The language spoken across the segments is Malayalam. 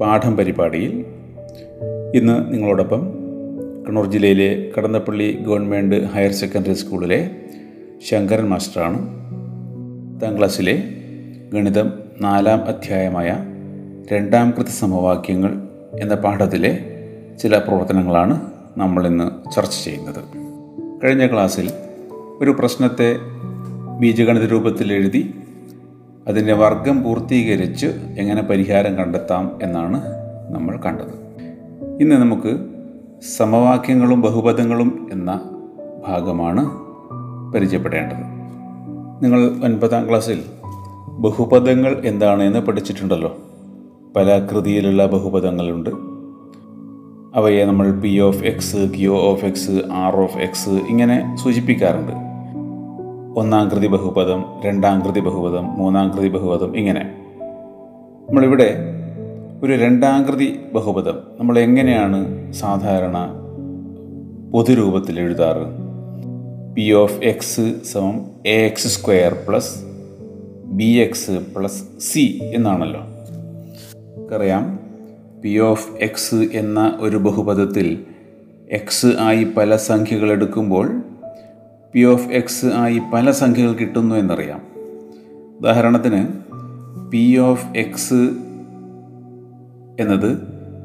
പാഠം പരിപാടിയിൽ ഇന്ന് നിങ്ങളോടൊപ്പം കണ്ണൂർ ജില്ലയിലെ കടന്നപ്പള്ളി ഗവൺമെന്റ് ഹയർ സെക്കൻഡറി സ്കൂളിലെ ശങ്കരൻ മാസ്റ്ററാണ്. പത്താം ക്ലാസ്സിലെ ഗണിതം നാലാം അധ്യായമായ രണ്ടാം കൃതി സമവാക്യങ്ങൾ എന്ന പാഠത്തിലെ ചില പ്രവർത്തനങ്ങളാണ് നമ്മളിന്ന് ചർച്ച ചെയ്യുന്നത്. കഴിഞ്ഞ ക്ലാസ്സിൽ ഒരു പ്രശ്നത്തെ ബീജഗണിത രൂപത്തിൽ എഴുതി അതിന്റെ വർഗം പൂർത്തീകരിച്ച് എങ്ങനെ പരിഹാരം കണ്ടെത്താം എന്നാണ് നമ്മൾ കണ്ടത്. ഇന്ന് നമുക്ക് സമവാക്യങ്ങളും ബഹുപദങ്ങളും എന്ന ഭാഗമാണ് പരിചയപ്പെടേണ്ടത്. നിങ്ങൾ ഒൻപതാം ക്ലാസ്സിൽ ബഹുപദങ്ങൾ എന്താണ് എന്ന് പഠിച്ചിട്ടുണ്ടല്ലോ? പല കൃതിയിലുള്ള ബഹുപദങ്ങളുണ്ട്. അവയെ നമ്മൾ P of X Q of X R of X ഇങ്ങനെ സൂചിപ്പിക്കാറുണ്ട്. ഒന്നാം കൃതി ബഹുപദം രണ്ടാം കൃതി ബഹുപദം മൂന്നാം കൃതി ബഹുപദം ഇങ്ങനെ. നമ്മളിവിടെ ഒരു രണ്ടാം കൃതി ബഹുപദം നമ്മൾ എങ്ങനെയാണ് സാധാരണ പൊതുരൂപത്തിൽ എഴുതാറ്? പി ഓഫ് എക്സ് സമം A X square plus B X plus C എന്നാണല്ലോ. നമുക്കറിയാം പി ഓഫ് എക്സ് എന്ന ഒരു ബഹുപദത്തിൽ എക്സ് ആയി പല സംഖ്യകൾ എടുക്കുമ്പോൾ പി ഓഫ് എക്സ് ആയി പല സംഖ്യകൾ കിട്ടുന്നു എന്നറിയാം. ഉദാഹരണത്തിന് പി ഓഫ് എക്സ് എന്നത്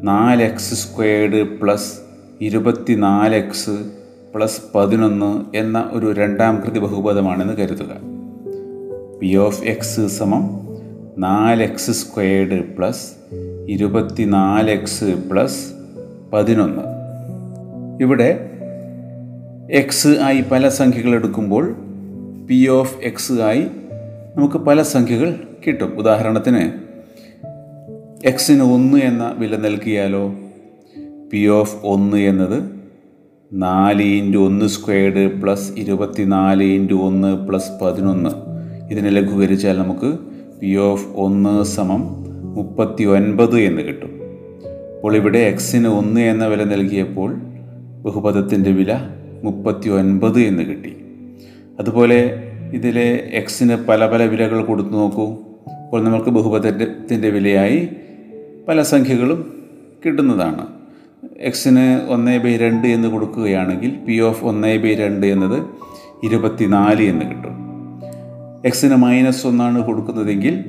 നാല് എക്സ് സ്ക്വയർഡ് പ്ലസ് ഇരുപത്തി നാല് എക്സ് പ്ലസ് പതിനൊന്ന് എന്ന ഒരു രണ്ടാം കൃതി ബഹുപദമാണെന്ന് കരുതുക. പി ഓഫ് എക്സ് സമം നാല് എക്സ് സ്ക്വയേർഡ് പ്ലസ് ഇരുപത്തി നാല് എക്സ് പ്ലസ് പതിനൊന്ന്. ഇവിടെ എക്സ് ആയി പല സംഖ്യകൾ എടുക്കുമ്പോൾ പി ഓഫ് എക്സ് ആയി നമുക്ക് പല സംഖ്യകൾ കിട്ടും. ഉദാഹരണത്തിന് എക്സിന് ഒന്ന് എന്ന വില നൽകിയാലോ? പി ഓഫ് ഒന്ന് എന്നത് നാല് ഇന്റു ഒന്ന് സ്ക്വയർഡ് പ്ലസ് ഇരുപത്തി നാല് ഇന്റു ഒന്ന് പ്ലസ് പതിനൊന്ന്. ഇതിനെ ലഘൂകരിച്ചാൽ നമുക്ക് പി ഓഫ് ഒന്ന് സമം മുപ്പത്തി ഒൻപത് എന്ന് കിട്ടും. അപ്പോൾ ഇവിടെ എക്സിന് ഒന്ന് എന്ന വില നൽകിയപ്പോൾ ബഹുപദത്തിന്റെ വില മുപ്പത്തി ഒൻപത് എന്ന് കിട്ടി. അതുപോലെ ഇതിലെ എക്സിന് പല പല വിലകൾ കൊടുത്തു നോക്കൂ. അപ്പോൾ നമുക്ക് ബഹുപദത്തിന്റെ വിലയായി പല സംഖ്യകളും കിട്ടുന്നതാണ്. എക്സിന് ഒന്ന് ബൈ രണ്ട് എന്ന് കൊടുക്കുകയാണെങ്കിൽ പി ഓഫ് ഒന്ന് ബൈ രണ്ട് എന്നത് ഇരുപത്തിനാല് എന്ന് കിട്ടും. എക്സിന് മൈനസ് ഒന്നാണ് കൊടുക്കുന്നതെങ്കിൽ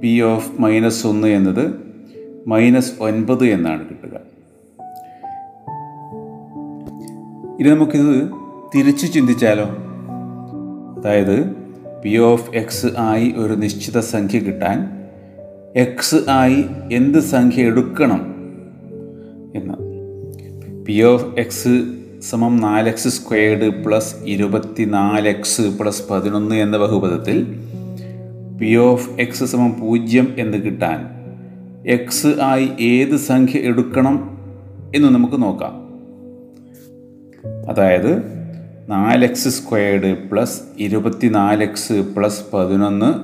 പി ഓഫ് മൈനസ് ഒന്ന് എന്നത് മൈനസ് ഒൻപത് എന്നാണ് കിട്ടുക. ഇനി നമുക്കിത് തിരിച്ചു ചിന്തിച്ചാലോ? അതായത് പി ഓഫ് എക്സ് ആയി ഒരു നിശ്ചിത സംഖ്യ കിട്ടാൻ എക്സ് ആയി എന്ത് സംഖ്യ എടുക്കണം എന്ന്. പി ഓഫ് എക്സ് സമം നാല് എക്സ് സ്ക്വയർഡ് പ്ലസ് ഇരുപത്തി നാല് എക്സ് പ്ലസ് പതിനൊന്ന് എന്ന ബഹുപദത്തിൽ പി ഓഫ് എക്സ് സമം പൂജ്യം എന്ന് കിട്ടാൻ എക്സ് ആയി ഏത് സംഖ്യ എടുക്കണം എന്ന് നമുക്ക് നോക്കാം. അതായത് നാല് എക്സ് സ്ക്വയർഡ് പ്ലസ് ഇരുപത്തി നാല് എക്സ് പ്ലസ് പതിനൊന്ന്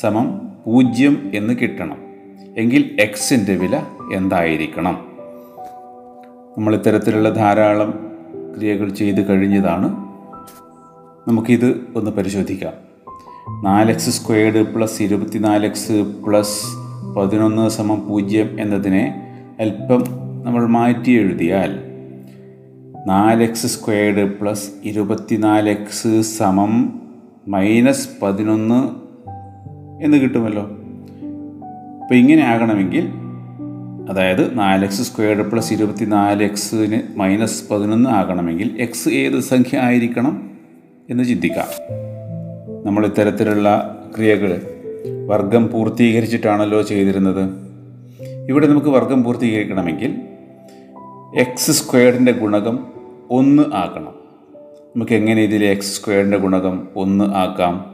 സമം പൂജ്യം എന്ന് കിട്ടണം. എങ്കിൽ എക്സിന്റെ വില എന്തായിരിക്കണം? നമ്മൾ ഇത്തരത്തിലുള്ള ധാരാളം ക്രിയകൾ ചെയ്ത് കഴിഞ്ഞതാണ്. നമുക്കിത് ഒന്ന് പരിശോധിക്കാം. നാല് എക്സ് സ്ക്വയേർഡ് പ്ലസ് ഇരുപത്തിനാല് എക്സ് പ്ലസ് പതിനൊന്ന് സമം പൂജ്യം എന്നതിനെ അല്പം നമ്മൾ മാറ്റി എഴുതിയാൽ നാല് എക്സ് സ്ക്വയർഡ് പ്ലസ് ഇരുപത്തിനാല് എക്സ് സമം മൈനസ് പതിനൊന്ന് എന്ന് കിട്ടുമല്ലോ. അപ്പോൾ ഇങ്ങനെ ആകണമെങ്കിൽ അതായത് നാല് എക്സ് സ്ക്വയർഡ് പ്ലസ് ഇരുപത്തി നാല് എക്സിന് മൈനസ് പതിനൊന്ന് ആകണമെങ്കിൽ എക്സ് ഏത് സംഖ്യ ആയിരിക്കണം എന്ന് ചിന്തിക്കാം. നമ്മൾ ഇത്തരത്തിലുള്ള ക്രിയകൾ വർഗം പൂർത്തീകരിച്ചിട്ടാണല്ലോ ചെയ്തിരുന്നത്. ഇവിടെ നമുക്ക് വർഗം പൂർത്തീകരിക്കണമെങ്കിൽ എക്സ് സ്ക്വയർഡിന്റെ ഗുണകം ഒന്ന് ആക്കണം. നമുക്ക് എങ്ങനെ ഇതിൽ എക്സ് സ്ക്വയറിന്റെ ഗുണകം ഒന്ന് ആക്കാം?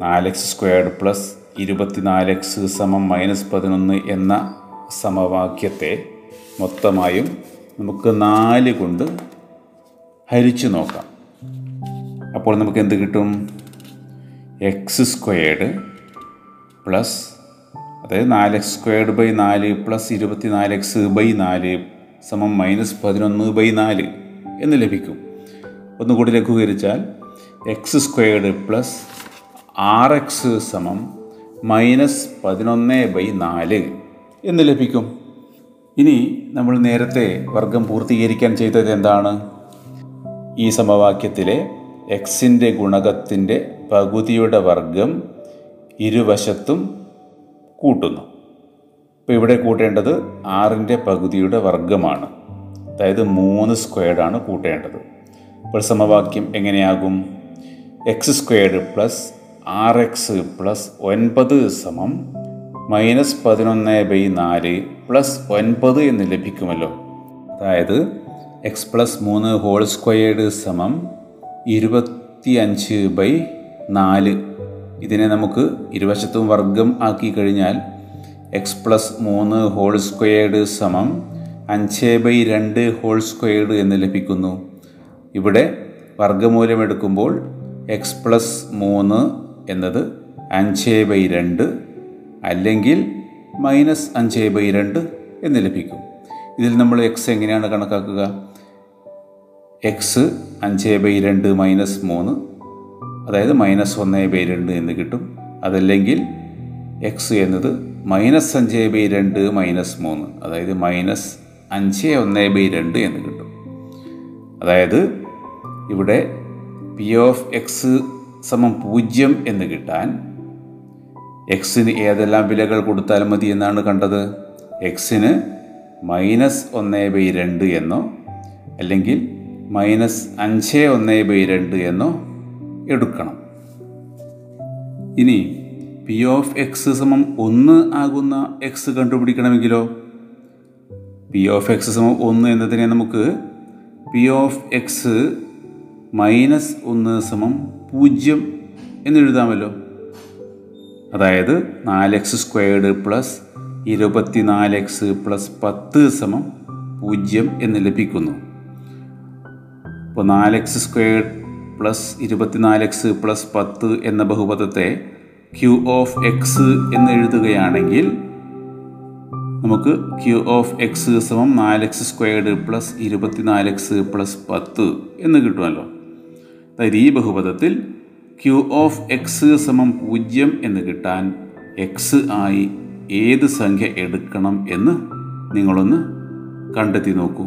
നാല് എക്സ് സ്ക്വയർഡ് പ്ലസ് ഇരുപത്തിനാല് എക്സ് സമം മൈനസ് പതിനൊന്ന് എന്ന സമവാക്യത്തെ മൊത്തമായും നമുക്ക് നാല് കൊണ്ട് ഹരിച്ചു നോക്കാം. അപ്പോൾ നമുക്ക് എന്ത് കിട്ടും? എക്സ് സ്ക്വയേർഡ് പ്ലസ് അതായത് നാല് എക്സ് സ്ക്വയർഡ് ബൈ നാല് പ്ലസ് ഇരുപത്തി നാല് എക്സ് ബൈ നാല് സമം മൈനസ് പതിനൊന്ന് ബൈ നാല് എന്ന് ലഭിക്കും. ഒന്നുകൂടി ലഘൂകരിച്ചാൽ X squared plus R X സമം മൈനസ് പതിനൊന്ന് ബൈ നാല് എന്ന് ലഭിക്കും. ഇനി നമ്മൾ നേരത്തെ വർഗം പൂർത്തീകരിക്കാൻ ചെയ്തത് എന്താണ്? ഈ സമവാക്യത്തിലെ എക്സിന്റെ ഗുണകത്തിന്റെ പകുതിയുടെ വർഗം ഇരുവശത്തും കൂട്ടുന്നു. ഇപ്പോൾ ഇവിടെ കൂട്ടേണ്ടത് ആറിന്റെ പകുതിയുടെ വർഗമാണ് അതായത് മൂന്ന് സ്ക്വയർഡാണ് കൂട്ടേണ്ടത്. അപ്പോൾ സമവാക്യം എങ്ങനെയാകും? X squared plus R X plus ഒൻപത് സമം മൈനസ് പതിനൊന്ന് ബൈ നാല് പ്ലസ് ഒൻപത് എന്ന് ലഭിക്കുമല്ലോ. അതായത് എക്സ് പ്ലസ് മൂന്ന് ഹോൾ സ്ക്വയേർഡ് സമം ഇരുപത്തി അഞ്ച് ബൈ നാല്. ഇതിനെ നമുക്ക് ഇരുവശത്തും വർഗം ആക്കി കഴിഞ്ഞാൽ എക്സ് പ്ലസ് മൂന്ന് ഹോൾ സ്ക്വയേർഡ് സമം അഞ്ച് ബൈ രണ്ട് ഹോൾ സ്ക്വയേർഡ് എന്ന് ലഭിക്കുന്നു. ഇവിടെ വർഗമൂലം എടുക്കുമ്പോൾ എക്സ് പ്ലസ് മൂന്ന് എന്നത് അഞ്ച് ബൈ രണ്ട് അല്ലെങ്കിൽ മൈനസ് അഞ്ച് ബൈ രണ്ട് എന്ന് ലഭിക്കും. ഇതിൽ നമ്മൾ എക്സ് എങ്ങനെയാണ് കണക്കാക്കുക? എക്സ് അഞ്ച് ബൈ രണ്ട് മൈനസ് മൂന്ന് അതായത് മൈനസ് ഒന്ന് ബൈ രണ്ട് എന്ന് കിട്ടും. അതല്ലെങ്കിൽ എക്സ് എന്നത് മൈനസ് അഞ്ച് ബൈ രണ്ട് മൈനസ് മൂന്ന്. അതായത് മൈനസ് അഞ്ച് ഒന്ന് ബൈ രണ്ട് എന്ന് കിട്ടും. അതായത് ഇവിടെ പി ഓഫ് എക്സ് സമം പൂജ്യം എന്ന് കിട്ടാൻ എക്സിന് ഏതെല്ലാം വിലകൾ കൊടുത്താൽ മതി എന്നാണ് കണ്ടത്? എക്സിന് മൈനസ് ഒന്ന് ബൈ രണ്ട് എന്നോ അല്ലെങ്കിൽ മൈനസ് അഞ്ച് ഒന്ന് ബൈ രണ്ട് എന്നോ എടുക്കണം. ഇനി പി ഓഫ് എക്സ് സമം ഒന്ന് ആകുന്ന എക്സ് കണ്ടുപിടിക്കണമെങ്കിലോ? പി ഓഫ് എക്സ് സമം ഒന്ന് എന്നതിനെ നമുക്ക് പി ഓഫ് എക്സ് മൈനസ് ഒന്ന് സമം പൂജ്യം എന്നെഴുതാമല്ലോ. അതായത് നാല് എക്സ് സ്ക്വയർഡ് പ്ലസ് ഇരുപത്തി നാല് എക്സ് പ്ലസ് പത്ത് സമം പൂജ്യം എന്ന് ലഭിക്കുന്നു. അപ്പോൾ നാല് എക്സ് സ്ക്വയർഡ് പ്ലസ് ഇരുപത്തിനാല് എക്സ് പ്ലസ് പത്ത് എന്ന ബഹുപദത്തെ ക്യൂ ഓഫ് എക്സ് എന്ന് എഴുതുകയാണെങ്കിൽ നമുക്ക് ക്യൂ ഓഫ് എക്സ് സമം നാല് എക്സ് സ്ക്വയർഡ് പ്ലസ് ഇരുപത്തിനാല് എക്സ് പ്ലസ് പത്ത് എന്ന് കിട്ടുമല്ലോ. അതായത് ഈ ബഹുപദത്തിൽ ക്യൂ ഓഫ് എക്സ് സമം പൂജ്യം എന്ന് കിട്ടാൻ എക്സ് ആയി ഏത് സംഖ്യ എടുക്കണം എന്ന് നിങ്ങളൊന്ന് കണ്ടെത്തി നോക്കൂ.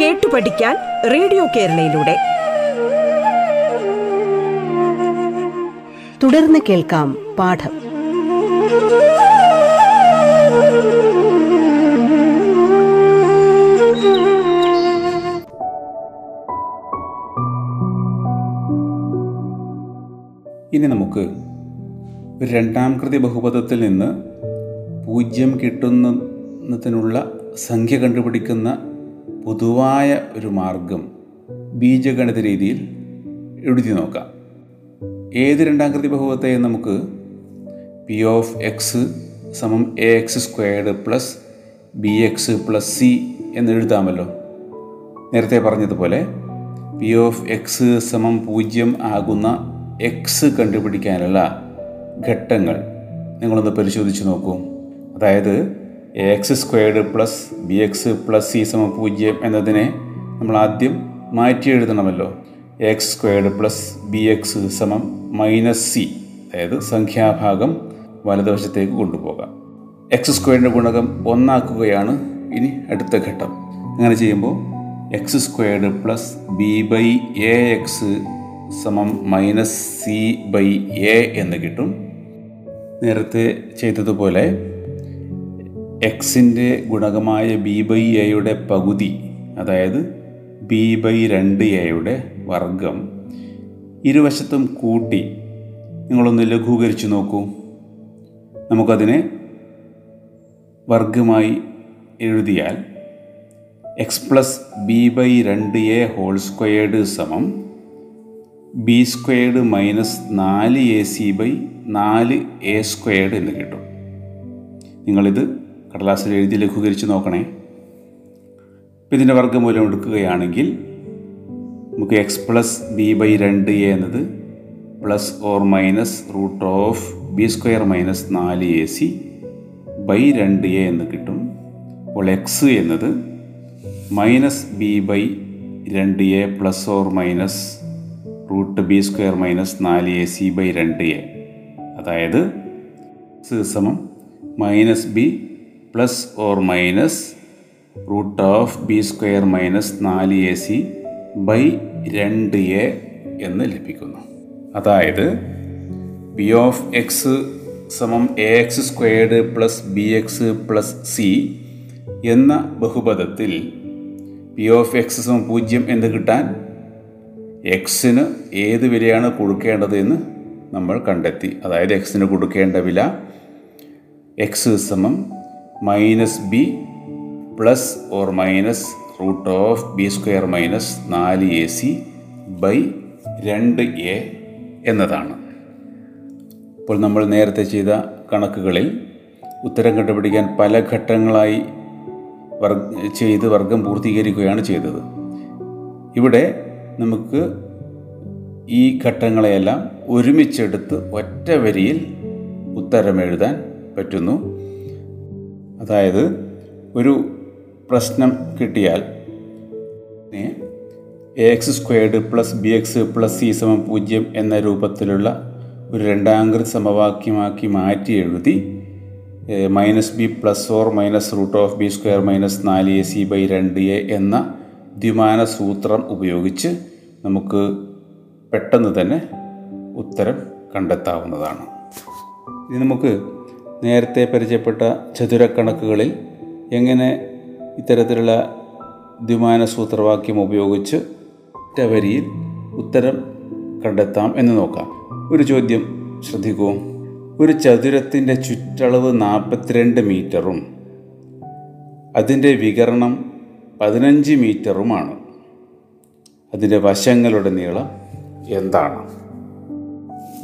കേട്ടു പഠിക്കാൻ റേഡിയോ കേരളയിലൂടെ. തുടർന്ന് കേൾക്കാം പാഠം. ഇനി നമുക്ക് രണ്ടാം കൃതി ബഹുപദത്തിൽ നിന്ന് പൂജ്യം കിട്ടുന്നതിനുള്ള സംഖ്യ കണ്ടുപിടിക്കുന്ന പൊതുവായ ഒരു മാർഗം ബീജഗണിത രീതിയിൽ എഴുതി നോക്കാം. ഏത് രണ്ടാം കൃതി ബഹുപദത്തെ നമുക്ക് പി ഓഫ് എക്സ് സമം A X squared plus B X plus C എന്ന് എഴുതാമല്ലോ. നേരത്തെ പറഞ്ഞതുപോലെ പി ഓഫ് എക്സ് സമം പൂജ്യം ആകുന്ന എക്സ് കണ്ടുപിടിക്കാനുള്ള ഘട്ടങ്ങൾ നിങ്ങളൊന്ന് പരിശോധിച്ച് നോക്കൂ. അതായത് A X squared plus B X plus C സമ പൂജ്യം എന്നതിനെ നമ്മൾ ആദ്യം മാറ്റി എഴുതണമല്ലോ. X squared plus B X സമം മൈനസ് സി അതായത് സംഖ്യാഭാഗം വലതുവശത്തേക്ക് കൊണ്ടുപോകാം. എക്സ് സ്ക്വയറിന്റെ ഗുണകം ഒന്നാക്കുകയാണ് ഇനി അടുത്ത ഘട്ടം. അങ്ങനെ ചെയ്യുമ്പോൾ X squared plus B by A X സമം മൈനസ് സി ബൈ എ എന്ന് കിട്ടും. നേരത്തെ ചെയ്തതുപോലെ എക്സിന്റെ ഗുണകമായ ബി ബൈ എയുടെ പകുതി അതായത് ബി ബൈ രണ്ട് എയുടെ വർഗം ഇരുവശത്തും കൂട്ടി നിങ്ങളൊന്ന് ലഘൂകരിച്ച് നോക്കൂ. നമുക്കതിനെ വർഗമായി എഴുതിയാൽ എക്സ് പ്ലസ് ബി ബൈ രണ്ട് എ ഹോൾ സ്ക്വയേർഡ് സമം ബി സ്ക്വയേർഡ് മൈനസ് നാല് എ സി ബൈ നാല് എ സ്ക്വയേർഡ് എന്ന് കിട്ടും. നിങ്ങളിത് കടലാസിൽ എഴുതി ലഘൂകരിച്ച് നോക്കണേ. ഇപ്പം ഇതിന്റെ വർഗമൂലം എടുക്കുകയാണെങ്കിൽ നമുക്ക് എക്സ് പ്ലസ് ബി ബൈ രണ്ട് എ എന്നത് plus or minus root of B square minus നാല് എ സി ബൈ രണ്ട് എ എന്ന് കിട്ടും. അപ്പോൾ എക്സ് എന്നത് മൈനസ് ബി ബൈ രണ്ട് A plus or minus root B square minus നാല് എ സി ബൈ രണ്ട് എ അതായത് സമം minus B plus or minus root of B square minus നാല് എ സി ബൈ രണ്ട് എ എന്ന് ലഭിക്കുന്നു. അതായത് പി ഓഫ് എക്സ് സമം A X squared plus B X plus C എന്ന ബഹുപദത്തിൽ പി ഓഫ് എക്സ് സമം പൂജ്യം എന്ന് കിട്ടാൻ? എക്സിന് ഏത് വിലയാണ് കൊടുക്കേണ്ടത് എന്ന് നമ്മൾ കണ്ടെത്തി. അതായത് എക്സിന് കൊടുക്കേണ്ട വില എക്സ് സമം minus B plus or minus root of B square minus നാല് എ സി ബൈ രണ്ട് എ എന്നതാണ്. ഇപ്പോൾ നമ്മൾ നേരത്തെ ചെയ്ത കണക്കുകളിൽ ഉത്തരം കണ്ടുപിടിക്കാൻ പല ഘട്ടങ്ങളായി വർഗ് ചെയ്ത് വർഗം പൂർത്തീകരിക്കുകയാണ് ചെയ്തത്. ഇവിടെ നമുക്ക് ഈ ഘട്ടങ്ങളെയെല്ലാം ഒരുമിച്ചെടുത്ത് ഒറ്റ വരിയിൽ ഉത്തരം എഴുതാൻ പറ്റുന്നു. അതായത് ഒരു പ്രശ്നം കിട്ടിയാൽ A X squared plus B X plus C സമം പൂജ്യം എന്ന രൂപത്തിലുള്ള ഒരു രണ്ടാംകൃതി സമവാക്യമാക്കി മാറ്റി എഴുതി minus B plus or minus root of B square minus നാല് എ സി ബൈ രണ്ട് എ എന്ന ദ്വിമാന സൂത്രം ഉപയോഗിച്ച് നമുക്ക് പെട്ടെന്ന് തന്നെ ഉത്തരം കണ്ടെത്താവുന്നതാണ്. ഇനി നമുക്ക് നേരത്തെ പരിചയപ്പെട്ട ചതുരക്കണക്കുകളിൽ എങ്ങനെ ഇത്തരത്തിലുള്ള ദ്വിമാന സൂത്രവാക്യം ഉപയോഗിച്ച് ഒറ്റവരിയിൽ ഉത്തരം കണ്ടെത്താം എന്ന് നോക്കാം. ഒരു ചോദ്യം ശ്രദ്ധിക്കൂ. ഒരു ചതുരത്തിന്റെ ചുറ്റളവ് നാൽപ്പത്തിരണ്ട് മീറ്ററും അതിന്റെ വികരണം പതിനഞ്ച് മീറ്ററുമാണ്. അതിന്റെ വശങ്ങളുടെ നീളം എന്താണ്?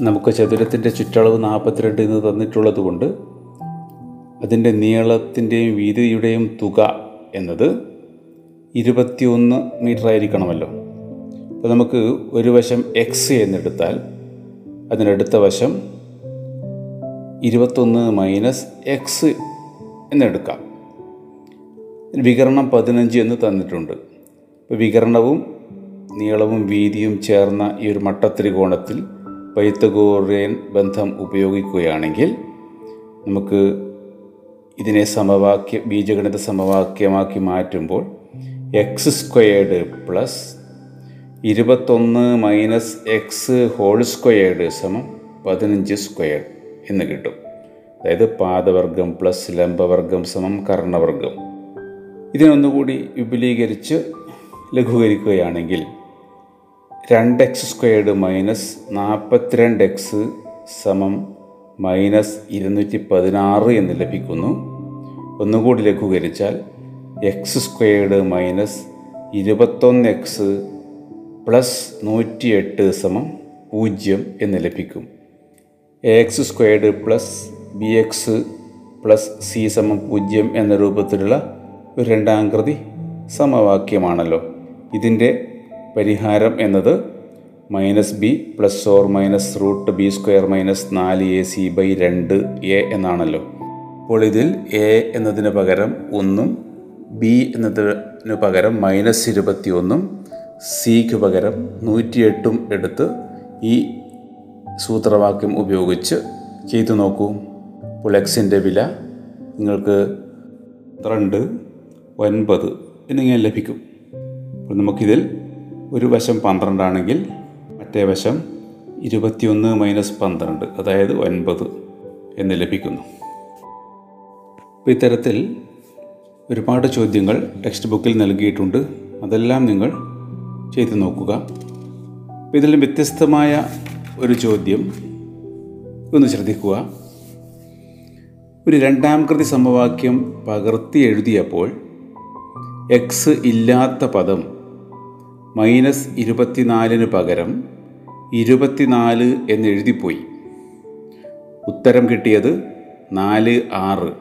നമുക്ക് ചതുരത്തിന്റെ ചുറ്റളവ് നാൽപ്പത്തിരണ്ട് എന്ന് തന്നിട്ടുള്ളത് കൊണ്ട് അതിന്റെ നീളത്തിന്റെയും വീതിയുടെയും തുക എന്നത് ഇരുപത്തിയൊന്ന് മീറ്റർ ആയിരിക്കണമല്ലോ. അപ്പോൾ നമുക്ക് ഒരു വശം എക്സ് എന്നെടുത്താൽ അതിനടുത്ത വശം ഇരുപത്തൊന്ന് മൈനസ് എക്സ് എന്നെടുക്കാം. വികരണം പതിനഞ്ച് എന്ന് തന്നിട്ടുണ്ട്. വികരണവും നീളവും വീതിയും ചേർന്ന ഈ ഒരു മട്ടത്രികോണത്തിൽ പൈത്തഗോറിയൻ ബന്ധം ഉപയോഗിക്കുകയാണെങ്കിൽ നമുക്ക് ഇതിനെ സമവാക്യ ബീജഗണിത സമവാക്യമാക്കി മാറ്റുമ്പോൾ എക്സ് സ്ക്വയേർഡ് പ്ലസ് ഇരുപത്തൊന്ന് മൈനസ് എക്സ് ഹോൾ സ്ക്വയേർഡ് സമം പതിനഞ്ച് സ്ക്വയർ എന്ന് കിട്ടും. അതായത് പാദവർഗം പ്ലസ് ലംബവർഗം സമം കർണവർഗം. ഇതിനൊന്നുകൂടി വിപുലീകരിച്ച് ലഘൂകരിക്കുകയാണെങ്കിൽ രണ്ട് എക്സ് സ്ക്വയേർഡ് മൈനസ് നാൽപ്പത്തിരണ്ട് എക്സ് സമം മൈനസ് ഇരുന്നൂറ്റി പതിനാറ് എന്ന് ലഭിക്കുന്നു. ഒന്നുകൂടി ലഘൂകരിച്ചാൽ എക്സ് സ്ക്വയേർഡ് മൈനസ് ഇരുപത്തൊന്ന് എക്സ് പ്ലസ് നൂറ്റിയെട്ട് സമം പൂജ്യം എന്ന് ലഭിക്കും. A X squared plus B X plus C സമം പൂജ്യം എന്ന രൂപത്തിലുള്ള ഒരു രണ്ടാംകൃതി സമവാക്യമാണല്ലോ. ഇതിന്റെ പരിഹാരം എന്നത് minus B plus or minus root B square minus നാല് എ സി ബൈ രണ്ട് എ എന്നാണല്ലോ. അപ്പോൾ ഇതിൽ എ എന്നതിന് പകരം ഒന്നും ബി എന്നതിന് പകരം മൈനസ് ഇരുപത്തി ഒന്നും സിക്ക് പകരം നൂറ്റിയെട്ടും എടുത്ത് ഈ സൂത്രവാക്യം ഉപയോഗിച്ച് ചെയ്തു നോക്കൂ. അപ്പോൾ എക്സിന്റെ വില നിങ്ങൾക്ക് പന്ത്രണ്ട് ഒൻപത്. എന്നിങ്ങനെ ലഭിക്കും. അപ്പോൾ നമുക്കിതിൽ ഒരു വശം പന്ത്രണ്ടാണെങ്കിൽ മറ്റേ വശം ഇരുപത്തിയൊന്ന് മൈനസ് പന്ത്രണ്ട് അതായത് ഒൻപത് എന്ന് ലഭിക്കുന്നു. അപ്പോൾ ഇത്തരത്തിൽ ഒരുപാട് ചോദ്യങ്ങൾ ടെക്സ്റ്റ് ബുക്കിൽ നൽകിയിട്ടുണ്ട്. അതെല്ലാം നിങ്ങൾ ചെയ്തു നോക്കുക. ഇതിൽ വ്യത്യസ്തമായ ഒരു ചോദ്യം ഒന്ന് ശ്രദ്ധിക്കുക. ഒരു രണ്ടാം കൃതി സമവാക്യം പകർത്തി എഴുതിയപ്പോൾ എക്സ് ഇല്ലാത്ത പദം മൈനസ് ഇരുപത്തിനാലിന് പകരം ഇരുപത്തിനാല് എന്നെഴുതിപ്പോയി. ഉത്തരം കിട്ടിയത് നാല് ആറ്.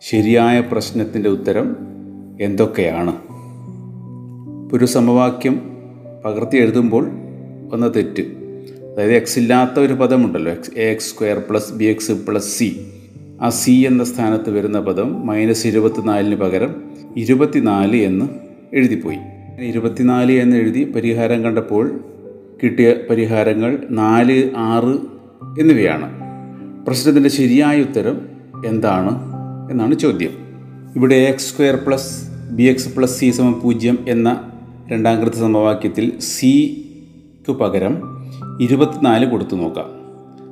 ശരിയായ പ്രശ്നത്തിന്റെ ഉത്തരം എന്തൊക്കെയാണ്? ഒരു സമവാക്യം പകർത്തി എഴുതുമ്പോൾ വന്ന തെറ്റ്. അതായത് എക്സ് ഇല്ലാത്ത ഒരു പദമുണ്ടല്ലോ. X A X square plus B X plus C ആ സി എന്ന സ്ഥാനത്ത് വരുന്ന പദം മൈനസ് ഇരുപത്തിനാലിന് പകരം ഇരുപത്തിനാല് എന്ന് എഴുതിപ്പോയി. ഇരുപത്തിനാല് എന്ന് എഴുതി പരിഹാരം കണ്ടപ്പോൾ കിട്ടിയ പരിഹാരങ്ങൾ നാല് ആറ് എന്നിവയാണ്. പ്രശ്നത്തിന്റെ ശരിയായ ഉത്തരം എന്താണ് എന്നാണ് ചോദ്യം. ഇവിടെ X square plus B X plus C സമം പൂജ്യം എന്ന രണ്ടാം കൃത സമവാക്യത്തിൽ സിക്ക് പകരം ഇരുപത്തിനാല് കൊടുത്തു നോക്കാം.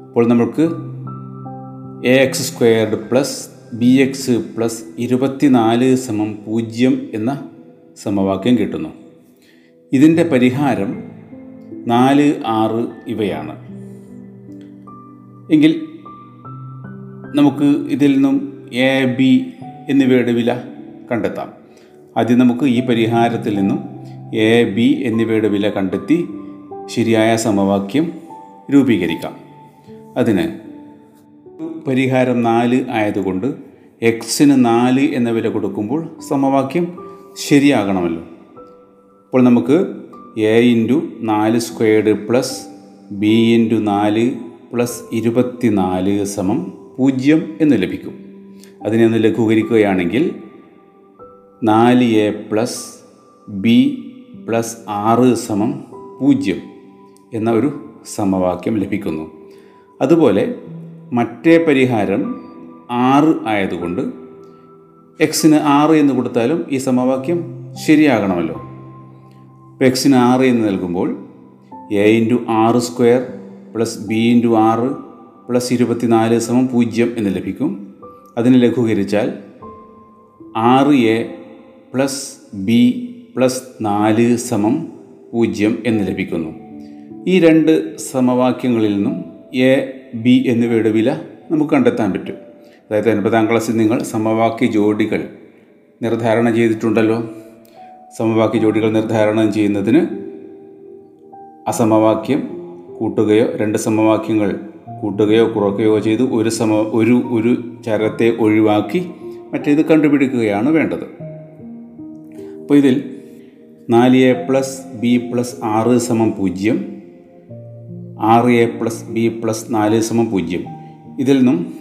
അപ്പോൾ നമുക്ക് A X squared plus B X plus ഇരുപത്തിനാല് സമം പൂജ്യം എന്ന സമവാക്യം കിട്ടുന്നു. ഇതിന്റെ പരിഹാരം നാല് ആറ് ഇവയാണ്. എങ്കിൽ നമുക്ക് ഇതിൽ നിന്നും എ ബി എന്നിവയുടെ വില കണ്ടെത്താം. ആദ്യം നമുക്ക് ഈ പരിഹാരത്തിൽ നിന്നും എ ബി എന്നിവയുടെ വില കണ്ടെത്തി ശരിയായ സമവാക്യം രൂപീകരിക്കാം. അതിന് പരിഹാരം നാല് ആയതുകൊണ്ട് എക്സിന് നാല് എന്ന വില കൊടുക്കുമ്പോൾ സമവാക്യം ശരിയാകണമല്ലോ. അപ്പോൾ നമുക്ക് എ ഇന്റു നാല് സ്ക്വയർഡ് പ്ലസ് ബി ഇന്റു നാല് പ്ലസ് ഇരുപത്തി നാല് സമം പൂജ്യം എന്ന് ലഭിക്കും. അതിനെ ഒന്ന് ലഘൂകരിക്കുകയാണെങ്കിൽ നാല് എ പ്ലസ് ബി പ്ലസ് ആറ് സമം പൂജ്യം എന്ന ഒരു സമവാക്യം ലഭിക്കുന്നു. അതുപോലെ മറ്റേ പരിഹാരം ആറ് ആയതുകൊണ്ട് എക്സിന് ആറ് എന്ന് കൊടുത്താലും ഈ സമവാക്യം ശരിയാകണമല്ലോ. അപ്പോൾ എക്സിന് ആറ് എന്ന് നൽകുമ്പോൾ എ ഇന്റു ആറ് സ്ക്വയർ പ്ലസ് ബി ഇന്റു ആറ് പ്ലസ് ഇരുപത്തിനാല് സമം പൂജ്യം എന്ന് ലഭിക്കും. അതിനെ ലഘൂകരിച്ചാൽ ആറ് എ പ്ലസ് ബി പ്ലസ് നാല് സമം പൂജ്യം എന്ന് ലഭിക്കുന്നു. ഈ രണ്ട് സമവാക്യങ്ങളിൽ നിന്നും എ ബി എന്നിവയുടെ വില നമുക്ക് കണ്ടെത്താൻ പറ്റും. അതായത് ഒൻപതാം ക്ലാസ്സിൽ നിങ്ങൾ സമവാക്യ ജോഡികൾ നിർദ്ധാരണം ചെയ്തിട്ടുണ്ടല്ലോ. സമവാക്യ ജോഡികൾ നിർദ്ധാരണം ചെയ്യുന്നതിന് അസമവാക്യം കൂട്ടുകയോ രണ്ട് സമവാക്യങ്ങൾ കൂട്ടുകയോ കുറയ്ക്കുകയോ ചെയ്ത് ഒരു സമ ഒരു ഒരു ചരത്തെ ഒഴിവാക്കി മറ്റേത് കണ്ടുപിടിക്കുകയാണ് വേണ്ടത്. അപ്പോൾ ഇതിൽ നാല് എ പ്ലസ് ബി പ്ലസ് ആറ് സമം പൂജ്യം ആറ് എ പ്ലസ് ബി പ്ലസ് നാല് സമം പൂജ്യം. ഇതിൽ നിന്നും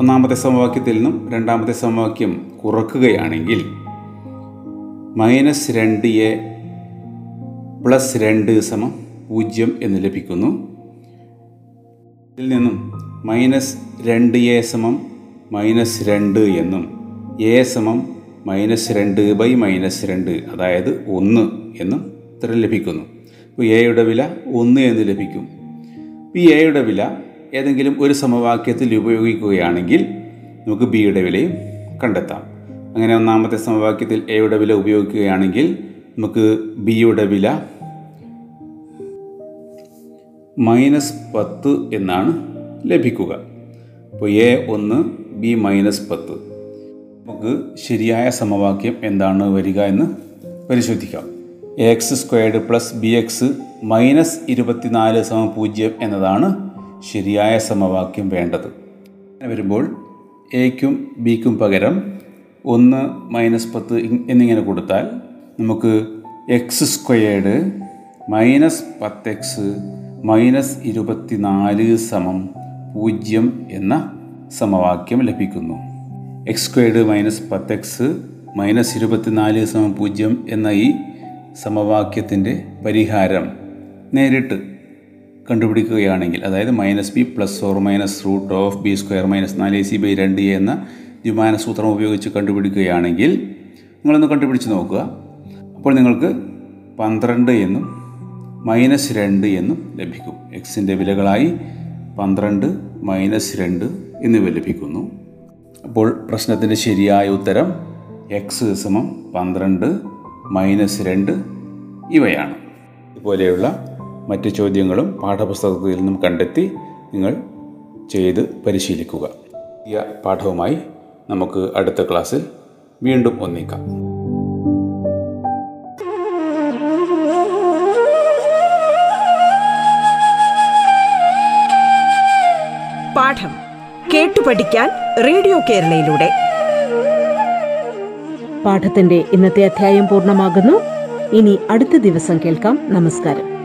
ഒന്നാമത്തെ സമവാക്യത്തിൽ നിന്നും രണ്ടാമത്തെ സമവാക്യം കുറക്കുകയാണെങ്കിൽ മൈനസ് രണ്ട് എ പ്ലസ് രണ്ട് സമം പൂജ്യം എന്ന് ലഭിക്കുന്നു. ഇതിൽ നിന്നും മൈനസ് രണ്ട് എ സമം മൈനസ് രണ്ട് എന്നും എ സമം മൈനസ് രണ്ട് ബൈ മൈനസ് രണ്ട് അതായത് ഒന്ന് എന്നും ഉത്തരം ലഭിക്കുന്നു. അപ്പോൾ എയുടെ വില ഒന്ന് എന്ന് ലഭിക്കും. ഈ എയുടെ വില ഏതെങ്കിലും ഒരു സമവാക്യത്തിൽ ഉപയോഗിക്കുകയാണെങ്കിൽ നമുക്ക് ബിയുടെ വിലയും കണ്ടെത്താം. അങ്ങനെ ഒന്നാമത്തെ സമവാക്യത്തിൽ എയുടെ വില ഉപയോഗിക്കുകയാണെങ്കിൽ നമുക്ക് ബിയുടെ വില മൈനസ് പത്ത് എന്നാണ് ലഭിക്കുക. അപ്പോൾ എ ഒന്ന് ബി മൈനസ് പത്ത്. നമുക്ക് ശരിയായ സമവാക്യം എന്താണ് വരിക എന്ന് പരിശോധിക്കാം. A X squared plus B X minus ഇരുപത്തിനാല് സമം പൂജ്യം എന്നതാണ് ശരിയായ സമവാക്യം വേണ്ടത്. അങ്ങനെ വരുമ്പോൾ എക്കും ബിക്കും പകരം ഒന്ന് മൈനസ് പത്ത് എന്നിങ്ങനെ കൊടുത്താൽ നമുക്ക് എക്സ് സ്ക്വയേർഡ് മൈനസ് പത്ത് എക്സ് മൈനസ് ഇരുപത്തിനാല് സമം പൂജ്യം എന്ന സമവാക്യം ലഭിക്കുന്നു. എക്സ് സ്ക്വയർഡ് മൈനസ് പത്ത് എക്സ് മൈനസ് ഇരുപത്തിനാല് സമം പൂജ്യം എന്ന ഈ സമവാക്യത്തിന്റെ പരിഹാരം നേരിട്ട് കണ്ടുപിടിക്കുകയാണെങ്കിൽ അതായത് minus B plus or minus root of B square minus നാല് എ സി ബൈ രണ്ട് എ എന്ന ദ്വിമാന സൂത്രം ഉപയോഗിച്ച് കണ്ടുപിടിക്കുകയാണെങ്കിൽ നിങ്ങളൊന്ന് കണ്ടുപിടിച്ച് നോക്കുക. അപ്പോൾ നിങ്ങൾക്ക് പന്ത്രണ്ട് എന്നും മൈനസ് രണ്ട് എന്നും ലഭിക്കും. എക്സിന്റെ വിലകളായി പന്ത്രണ്ട് മൈനസ് രണ്ട് എന്നിവ ലഭിക്കുന്നു. അപ്പോൾ പ്രശ്നത്തിന്റെ ശരിയായ ഉത്തരം എക്സ് സമം പന്ത്രണ്ട് മൈനസ് രണ്ട് ഇവയാണ്. ഇതുപോലെയുള്ള മറ്റ് ചോദ്യങ്ങളും പാഠപുസ്തകത്തിൽ നിന്നും കണ്ടെത്തി നിങ്ങൾ ചെയ്ത് പരിശീലിക്കുക. പുതിയ പാഠവുമായി നമുക്ക് അടുത്ത ക്ലാസ്സിൽ വീണ്ടും ഒന്നിക്കാം. പാഠം കേട്ടു പഠിക്കാൻ റേഡിയോ കേരളയിലൂടെ. പാഠത്തിന്റെ ഇന്നത്തെ അധ്യായം പൂർണമാകുന്നു. ഇനി അടുത്ത ദിവസം കേൾക്കാം. നമസ്കാരം.